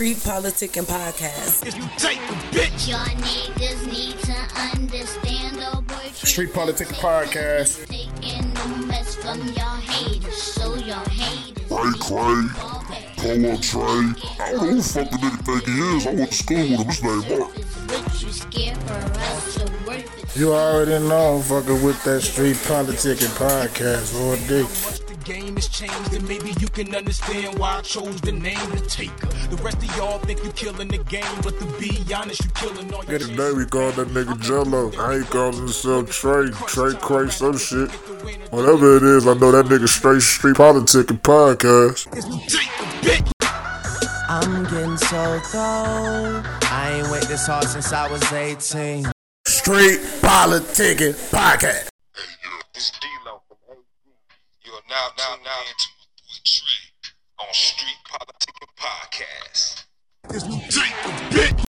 Street Politicking Podcast. If you take a bitch. Your niggas need to understand the boy Street Politicking Podcast. Taking the mess from your haters, so your haters. Ray Clay, Polo Trey. I don't know who the fuck the nigga think he is. I went to school with him. His name Mark. You scared for us to work it. You already know I'm fucking with that Street Politicking Podcast all day. Once the game has changed, then maybe you can understand why I chose the name The Taker. The rest of y'all think you killing the game, but to be honest, you killing all your Get today we call that nigga Jello. I ain't calling himself Trey. Trey Cray, some shit. Whatever it is, I know that nigga straight Street Politicking Podcast. If you take. I'm getting so cold. I ain't wait this hard since I was 18. Street Politicking Podcast. Hey, yo, this is D-Lo from AZ. You are now, now, now into my boy Trey on Street Politicking Podcast. If you take a bitch.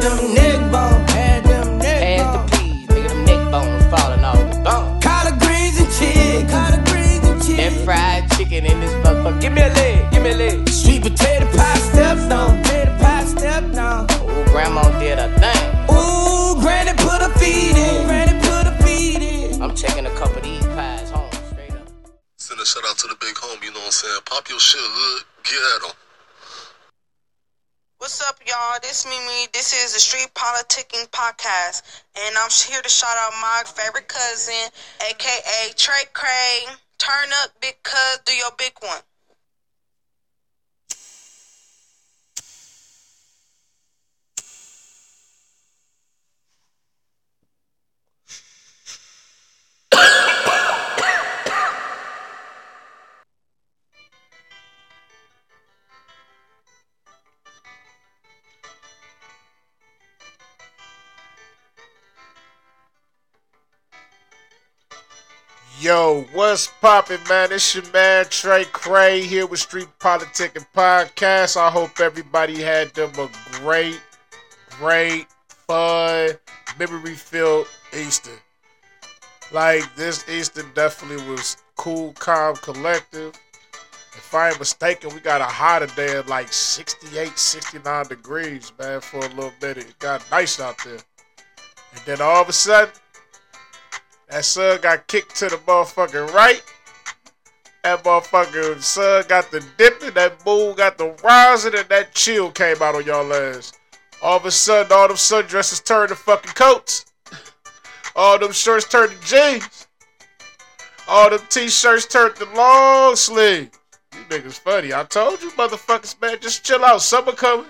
Blues. Had them neck bones. Had them neck Pass bones. the peas, nigga, them neck bones falling off the bone. Collard greens and chicken. Collard greens and chicken. That fried chicken in this motherfucker. Give me a leg, give me a leg. Sweet potato pie stepped on. Potato pie stepped on. Ooh, grandma did a thing. Ooh, granny put her feet in. Granny put her feet in. I'm taking a couple of these pies home straight up. Send a shout out to the big home, you know what I'm saying? Pop your shit, hood. Get at him. Y'all? This Mimi. This is the Street Politicking Podcast, and I'm here to shout out my favorite cousin, aka Trey Cray. Turn up, big cuz, do your big one. Yo, what's poppin', man? It's your man Trey Cray here with Street Politicking Podcast. I hope everybody had them a great, great, fun, memory-filled Easter. Like this Easter definitely was cool, calm, collective. If I ain't mistaken, we got a hotter day of like 68, 69 degrees, man, for a little bit. It got nice out there. And then all of a sudden, that sun got kicked to the motherfucking right. That motherfucking sun got the dipping, that moon got the rising, and that chill came out on y'all ass. All of a sudden, all them sundresses turned to fucking coats. All them shirts turned to jeans. All them t-shirts turned to long sleeves. You niggas funny. I told you motherfuckers, man, just chill out. Summer coming.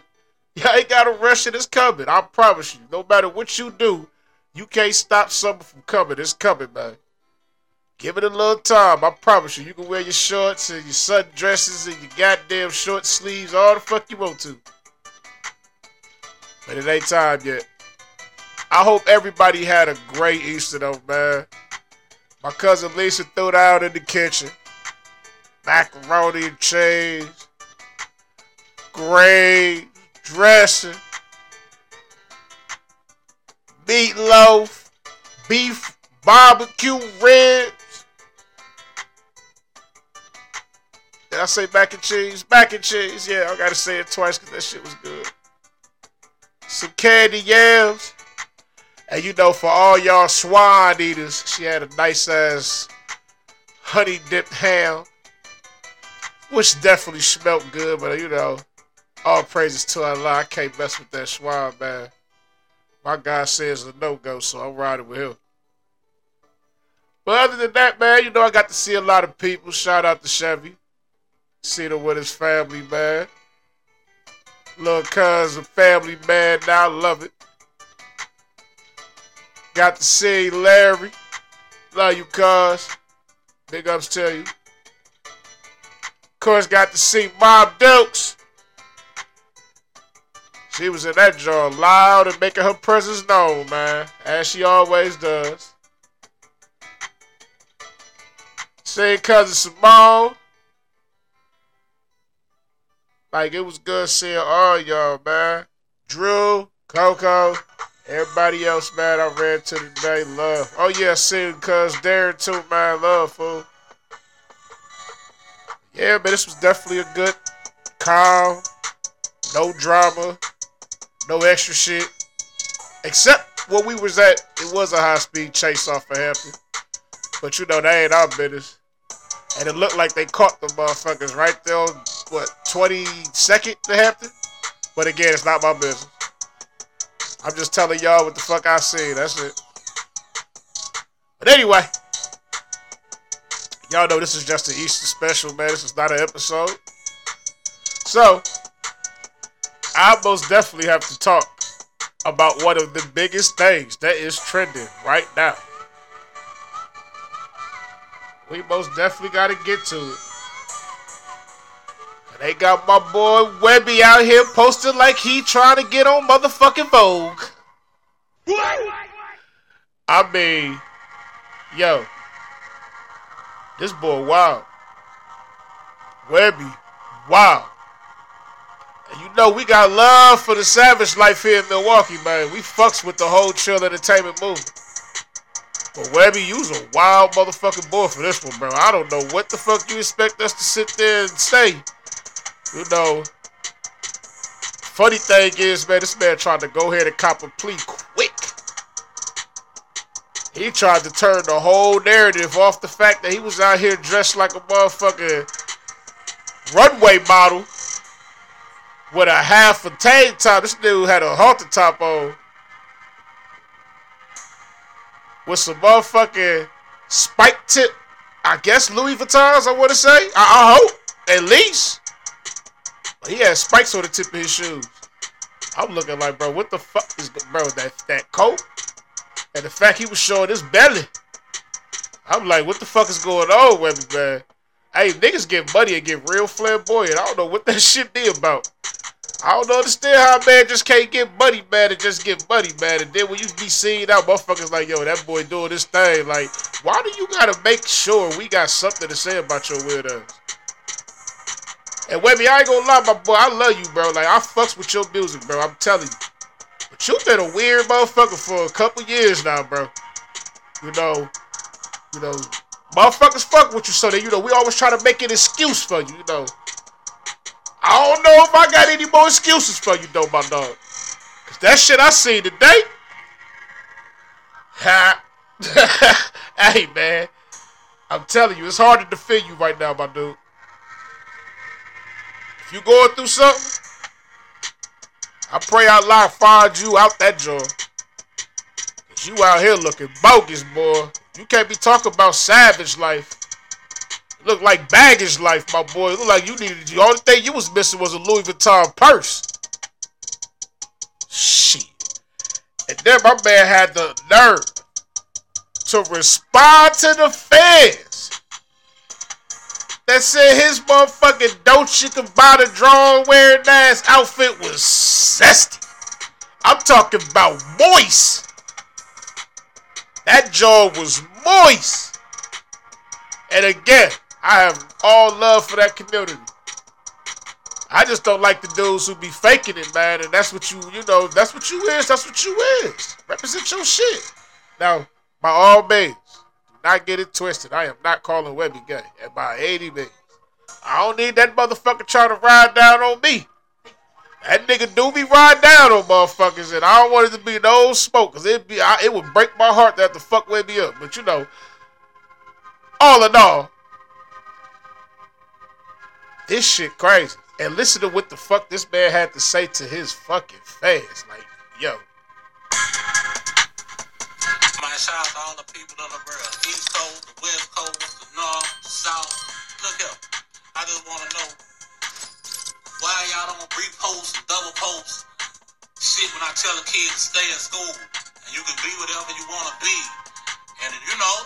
Y'all ain't gotta rush it. It's coming. I promise you. No matter what you do, you can't stop summer from coming. It's coming, man. Give it a little time. I promise you. You can wear your shorts and your sundresses and your goddamn short sleeves all the fuck you want to. But it ain't time yet. I hope everybody had a great Easter though, man. My cousin Lisa threw down in the kitchen. Macaroni and cheese. Gray dressing meatloaf, beef barbecue ribs. Did I say mac and cheese? Mac and cheese. Yeah, I gotta say it twice because that shit was good. Some candy yams. And you know, for all y'all swine eaters, she had a nice ass honey dipped ham, which definitely smelled good. But you know, all praises to Allah. I can't mess with that swine, man. My guy says a no go, so I'm riding with him. But other than that, man, you know I got to see a lot of people. Shout out to Chevy. See him with his family, man. Little cuz a family man now, love it. Got to see Larry. Love you, cuz. Big ups to you. Of course, got to see Bob Dukes. She was in that joint loud and making her presence known, man, as she always does. Seeing cousin Simone. Like it was good seeing all y'all, man. Drew, Coco, everybody else, man. I ran to today. Love. Oh yeah, seeing cuz Darren too, man. Love, fool. Yeah, but this was definitely a good, calm, no drama, no extra shit. Except where we was at, it was a high speed chase off of Hampton. But you know, that ain't our business. And it looked like they caught the motherfuckers right there on, what, 22nd to Hampton? But again, it's not my business. I'm just telling y'all what the fuck I see. That's it. But anyway, y'all know this is just an Easter special, man. This is not an episode. So, I most definitely have to talk about one of the biggest things that is trending right now. We most definitely got to get to it. They got my boy Webbie out here posted like he trying to get on motherfucking Vogue. I mean, yo, this boy wild. Webbie, wow. You know we got love for the savage life here in Milwaukee, man. We fucks with the whole Trill Entertainment movement. But Webbie, you's a wild motherfucking boy for this one, bro. I don't know what the fuck you expect us to sit there and say. You know. Funny thing is, man, this man tried to go ahead and cop a plea quick. He tried to turn the whole narrative off the fact that he was out here dressed like a motherfucking runway model with a half a tank top. This dude had a halter top on. With some motherfucking spike tip, I guess Louis Vuittons, I want to say. I, I hope, at least. But he had spikes on the tip of his shoes. I'm looking like, bro, what the fuck is, bro, that, that coat? And the fact he was showing his belly. I'm like, what the fuck is going on with me, man? Hey, niggas get money and get real flamboyant. I don't know what that shit be about. I don't understand how a man just can't get money, man, and just get money, man. And then when you be seeing out motherfuckers like, yo, that boy doing this thing, like, why do you gotta make sure we got something to say about your weird ass? And Webbie, I ain't gonna lie, my boy, I love you, bro. Like, I fucks with your music, bro. I'm telling you. But you been a weird motherfucker for a couple years now, bro. You know, you know, motherfuckers fuck with you, so that, you know, we always try to make an excuse for you, you know. I don't know if I got any more excuses for you, though, my dog. Cause that shit I seen today. Ha. hey, man. I'm telling you, it's hard to defend you right now, my dude. If you going through something, I pray Allah find you out that joint. Cause you out here looking bogus, boy. You can't be talking about savage life. Look like baggage life, my boy. Look like you needed the only thing you was missing was a Louis Vuitton purse. Shit. And then my man had the nerve to respond to the fans that said his motherfucking Dolce Gabbana drawn wearing ass outfit was zesty. I'm talking about moist. That jaw was moist. And again, I have all love for that community. I just don't like the dudes who be faking it, man. And that's what you, you know, that's what you is. That's what you is. Represent your shit. Now, by all means, do not get it twisted. I am not calling Webbie gay. And by 80 means. I don't need that motherfucker trying to ride down on me. That nigga do be ride down on motherfuckers, and I don't want it to be no smoke, cause it'd be I, it would break my heart that the fuck Webbie up. But you know, all in all, this shit crazy. And listen to what the fuck this man had to say to his fucking fans. Like, yo. My shout out to all the people of the world. East Coast, the West Coast, the North, the South. Look here. I just want to know why y'all don't repost and double post shit when I tell a kid to stay in school and you can be whatever you want to be. And you know,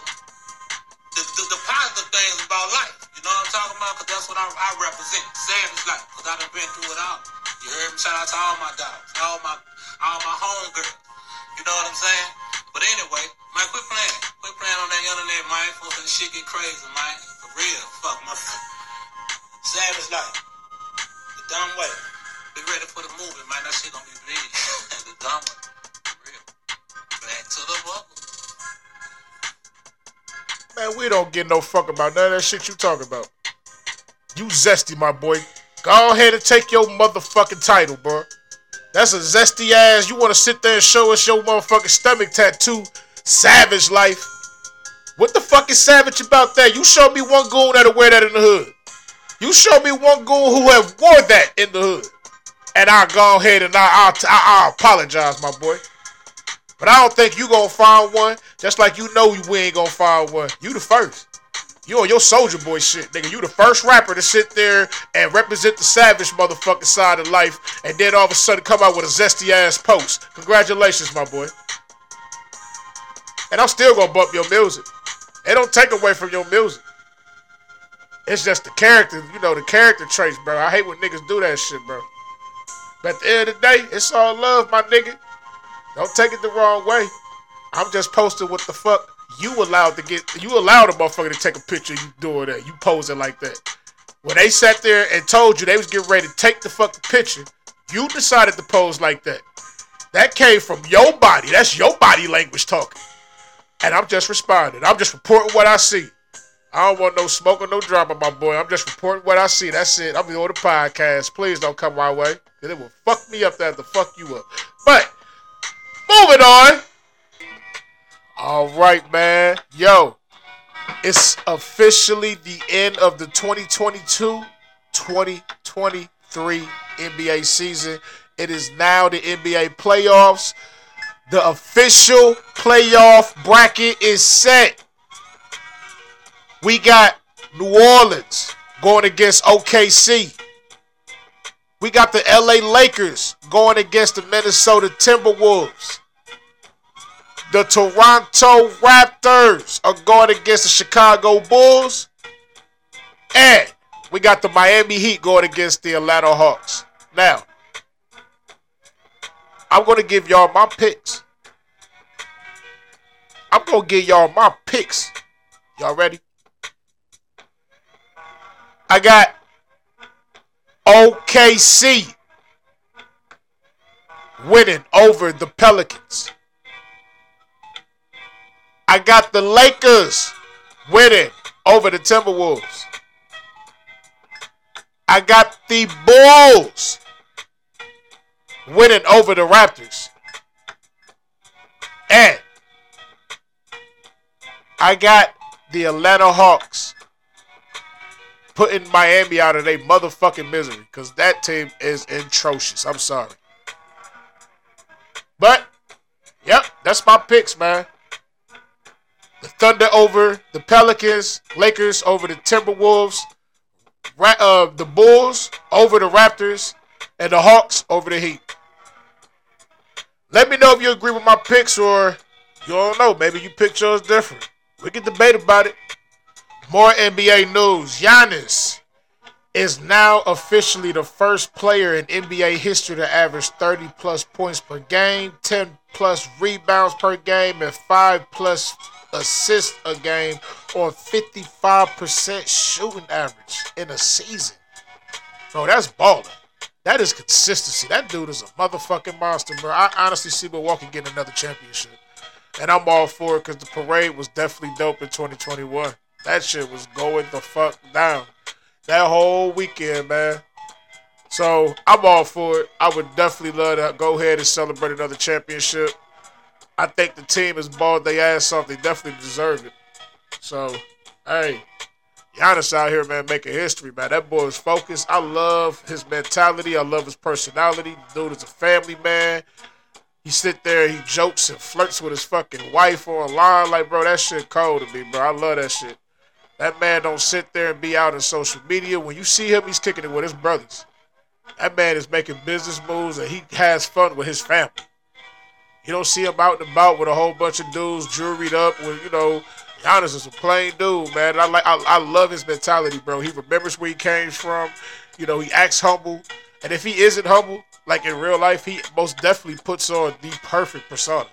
the, the, the positive things about life. Know what I'm talking about? Because that's what I, I represent. Savage life. Because I done been through it all. You heard me? Shout out to all my dogs, all my all my homegirls. You know what I'm saying? But anyway, man, quit playing. Quit playing on that internet, man. For that shit get crazy, man. For Real fuck my Savage life. The dumb way. Be ready for the movie, man. That shit gonna be big. the dumb way. For real. Back to the buckle. Man, we don't get no fuck about none of that shit you talking about. You zesty, my boy. Go ahead and take your motherfucking title, bro. That's a zesty ass. You want to sit there and show us your motherfucking stomach tattoo? Savage life. What the fuck is savage about that? You show me one goon that'll wear that in the hood. You show me one goon who have wore that in the hood. And I'll go ahead and I, will I'll apologize, my boy. But I don't think you gonna find one. Just like you know we ain't gonna find one. You the first. You on your soldier boy shit, nigga. You the first rapper to sit there and represent the savage motherfucking side of life, and then all of a sudden come out with a zesty ass post. Congratulations, my boy. And I'm still gonna bump your music. It don't take away from your music. It's just the character, you know, the character traits, bro. I hate when niggas do that shit, bro. But at the end of the day, it's all love, my nigga. Don't take it the wrong way. I'm just posting what the fuck you allowed to get. You allowed a motherfucker to take a picture you doing that. You posing like that. When they sat there and told you they was getting ready to take the fucking picture, you decided to pose like that. That came from your body. That's your body language talking. And I'm just responding. I'm just reporting what I see. I don't want no smoke or no drama, my boy. I'm just reporting what I see. That's it. I'm on the podcast. Please don't come my way. It will fuck me up that to fuck you up. But moving on. All right, man. Yo, it's officially the end of the 2022 2023 NBA season. It is now the NBA playoffs. The official playoff bracket is set. We got New Orleans going against OKC. We got the LA Lakers going against the Minnesota Timberwolves. The Toronto Raptors are going against the Chicago Bulls. And we got the Miami Heat going against the Atlanta Hawks. Now, I'm going to give y'all my picks. I'm going to give y'all my picks. Y'all ready? I got OKC winning over the Pelicans. I got the Lakers winning over the Timberwolves. I got the Bulls winning over the Raptors. And I got the Atlanta Hawks putting Miami out of their motherfucking misery because that team is atrocious. I'm sorry. But, yep, that's my picks, man. The Thunder over the Pelicans, Lakers over the Timberwolves, Ra- uh, the Bulls over the Raptors, and the Hawks over the Heat. Let me know if you agree with my picks or you don't know. Maybe you picked yours different. We can debate about it. More NBA news. Giannis is now officially the first player in NBA history to average 30 plus points per game, 10 plus rebounds per game, and 5 plus assists a game on 55% shooting average in a season. Bro, that's balling. That is consistency. That dude is a motherfucking monster, bro. I honestly see Milwaukee getting another championship. And I'm all for it because the parade was definitely dope in 2021. That shit was going the fuck down. That whole weekend, man. So I'm all for it. I would definitely love to go ahead and celebrate another championship. I think the team has balled their ass off. They definitely deserve it. So, hey, Giannis out here, man, making history, man. That boy is focused. I love his mentality. I love his personality. Dude is a family man. He sit there, he jokes and flirts with his fucking wife online. Like, bro, that shit cold to me, bro. I love that shit. That man don't sit there and be out in social media. When you see him, he's kicking it with his brothers. That man is making business moves and he has fun with his family. You don't see him out and about with a whole bunch of dudes jewelried up with, you know, Giannis is a plain dude, man. I like I, I love his mentality, bro. He remembers where he came from. You know, he acts humble. And if he isn't humble, like in real life, he most definitely puts on the perfect persona.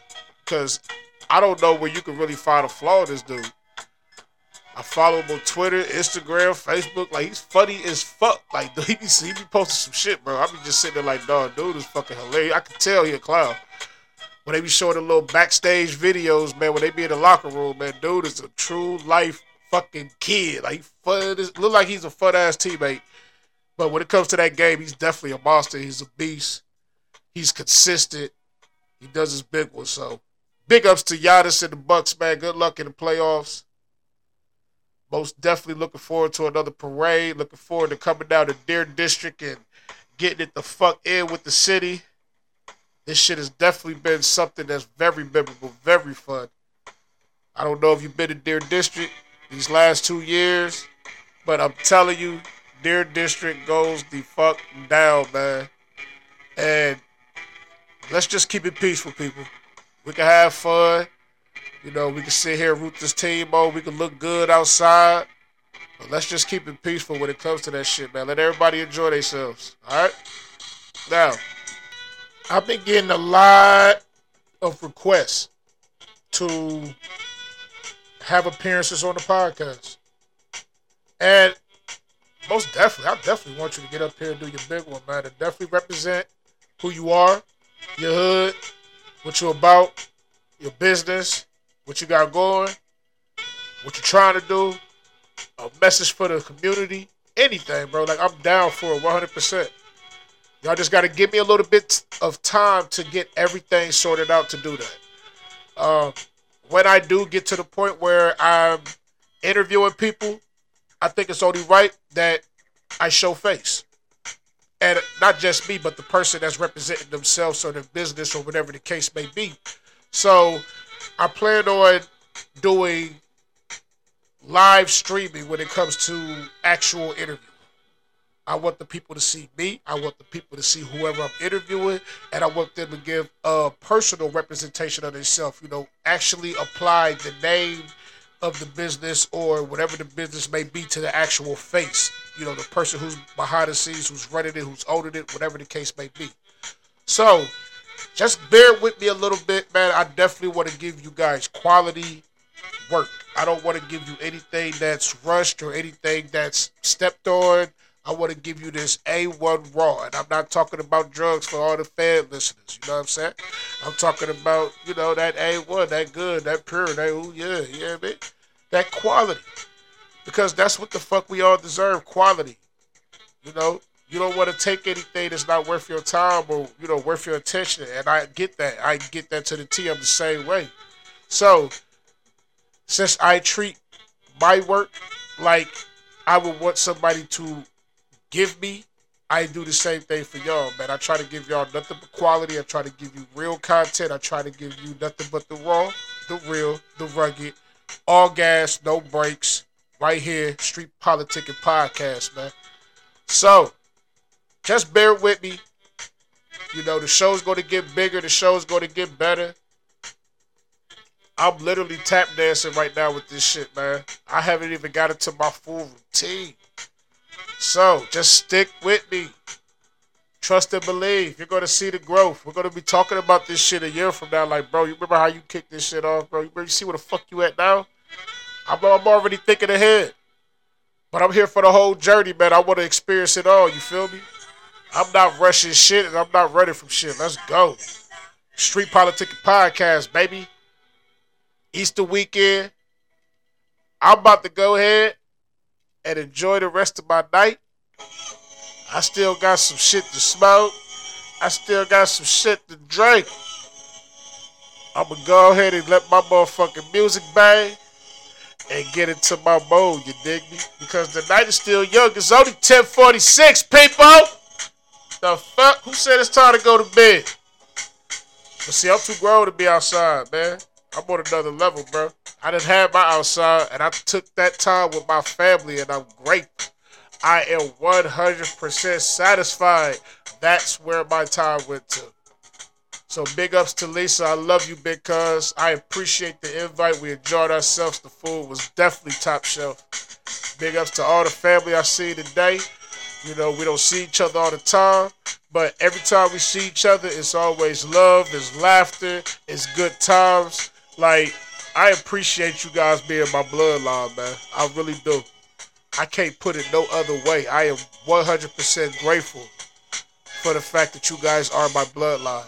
Cause I don't know where you can really find a flaw in this dude. I follow him on Twitter, Instagram, Facebook. Like he's funny as fuck. Like he be, he be posting some shit, bro. I be just sitting there like, dog, dude is fucking hilarious. I can tell he a clown. When they be showing the little backstage videos, man, when they be in the locker room, man, dude is a true life fucking kid. Like he fun, look like he's a fun ass teammate. But when it comes to that game, he's definitely a monster. He's a beast. He's consistent. He does his big one. So big ups to Giannis and the Bucks, man. Good luck in the playoffs. Most definitely looking forward to another parade. Looking forward to coming down to Deer District and getting it the fuck in with the city. This shit has definitely been something that's very memorable, very fun. I don't know if you've been to Deer District these last two years, but I'm telling you, Deer District goes the fuck down, man. And let's just keep it peaceful, people. We can have fun. You know, we can sit here root this team on. We can look good outside. But let's just keep it peaceful when it comes to that shit, man. Let everybody enjoy themselves. All right? Now, I've been getting a lot of requests to have appearances on the podcast. And most definitely, I definitely want you to get up here and do your big one, man. And definitely represent who you are, your hood, what you're about, your business, what you got going, what you're trying to do, a message for the community, anything, bro. Like I'm down for it 100%. Y'all just got to give me a little bit of time to get everything sorted out to do that. Um, when I do get to the point where I'm interviewing people, I think it's only right that I show face. And not just me, but the person that's representing themselves or their business or whatever the case may be. So I plan on doing live streaming when it comes to actual interviews. I want the people to see me. I want the people to see whoever I'm interviewing, and I want them to give a personal representation of themselves. You know, actually apply the name of the business or whatever the business may be to the actual face. You know, the person who's behind the scenes, who's running it, who's owning it, whatever the case may be. So, just bear with me a little bit, man. I definitely want to give you guys quality work. I don't want to give you anything that's rushed or anything that's stepped on. I want to give you this A1 raw. And I'm not talking about drugs for all the fan listeners. You know what I'm saying? I'm talking about, you know, that A1, that good, that pure, that, ooh, yeah, yeah, man. That quality. Because that's what the fuck we all deserve quality. You know, you don't want to take anything that's not worth your time or, you know, worth your attention. And I get that. I get that to the T. I'm the same way. So, since I treat my work like I would want somebody to give me, I do the same thing for y'all, man. I try to give y'all nothing but quality. I try to give you real content. I try to give you nothing but the raw, the real, the rugged, all gas, no breaks, right here, Street Politicking Podcast, man. So, just bear with me. You know, the show's going to get bigger, the show's going to get better. I'm literally tap dancing right now with this shit, man. I haven't even got into my full routine. So just stick with me. Trust and believe. You're gonna see the growth. We're gonna be talking about this shit a year from now. Like, bro, you remember how you kicked this shit off, bro? You, see where the fuck you at now? I'm, I'm already thinking ahead. But I'm here for the whole journey, man. I want to experience it all. You feel me? I'm not rushing shit and I'm not running from shit. Let's go. Street Politicking Podcast, baby. Easter weekend. I'm about to go ahead and enjoy the rest of my night. I still got some shit to smoke. I still got some shit to drink. I'm gonna go ahead and let my motherfucking music bang and get into my mode, you dig me? Because the night is still young. It's only 1046, people! The fuck? Who said it's time to go to bed? But see, I'm too grown to be outside, man. I'm on another level, bro. I didn't have my outside, and I took that time with my family, and I'm grateful. I am 100% satisfied. That's where my time went to. So big ups to Lisa. I love you, big cuz. I appreciate the invite. We enjoyed ourselves. The food was definitely top shelf. Big ups to all the family I see today. You know, we don't see each other all the time, but every time we see each other, it's always love, it's laughter, it's good times. Like, I appreciate you guys being my bloodline, man. I really do. I can't put it no other way. I am 100% grateful for the fact that you guys are my bloodline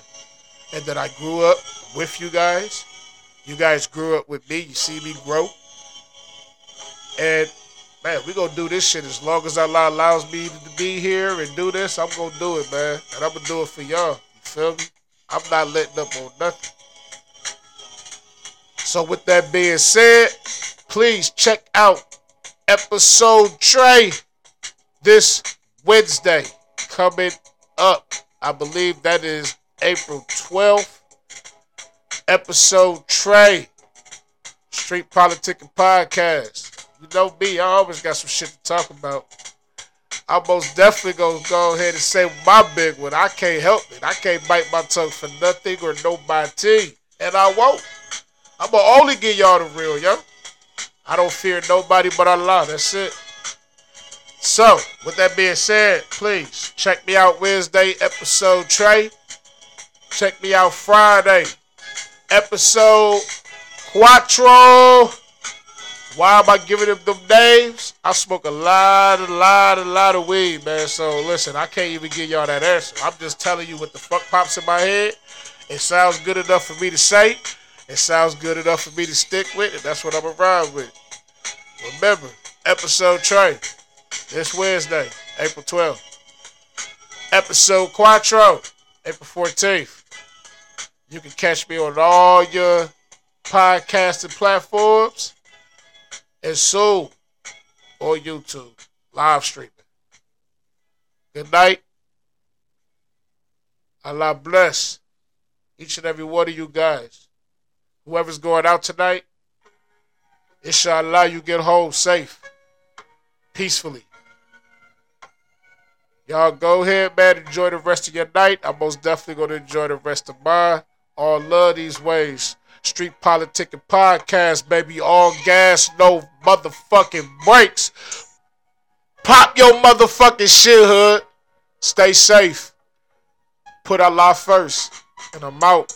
and that I grew up with you guys. You guys grew up with me. You see me grow. And man, we gonna do this shit as long as Allah allows me to be here and do this. I'm gonna do it, man, and I'm gonna do it for y'all. You feel me? I'm not letting up on nothing. So with that being said, please check out episode Trey this Wednesday coming up. I believe that is April 12th. Episode Trey, Street Politicking Podcast. You know me, I always got some shit to talk about. I most definitely gonna go ahead and say my big one. I can't help it. I can't bite my tongue for nothing or nobody. And I won't. I'm gonna only give y'all the real, yo. I don't fear nobody but Allah. That's it. So, with that being said, please check me out Wednesday, episode Trey. Check me out Friday, episode Quattro. Why am I giving them them names? I smoke a lot, a lot, a lot of weed, man. So listen, I can't even give y'all that answer. I'm just telling you what the fuck pops in my head. It sounds good enough for me to say. It sounds good enough for me to stick with, and that's what I'm around with. Remember, episode Trey, this Wednesday, April 12th. Episode Quattro, April 14th. You can catch me on all your podcasting platforms and soon on YouTube, live streaming. Good night. Allah bless each and every one of you guys. Whoever's going out tonight, inshallah, you get home safe, peacefully. Y'all go ahead, man. Enjoy the rest of your night. I'm most definitely going to enjoy the rest of mine. All love these ways. Street Politicking Podcast, baby. All gas, no motherfucking brakes. Pop your motherfucking shit, hood. Stay safe. Put Allah first. And I'm out.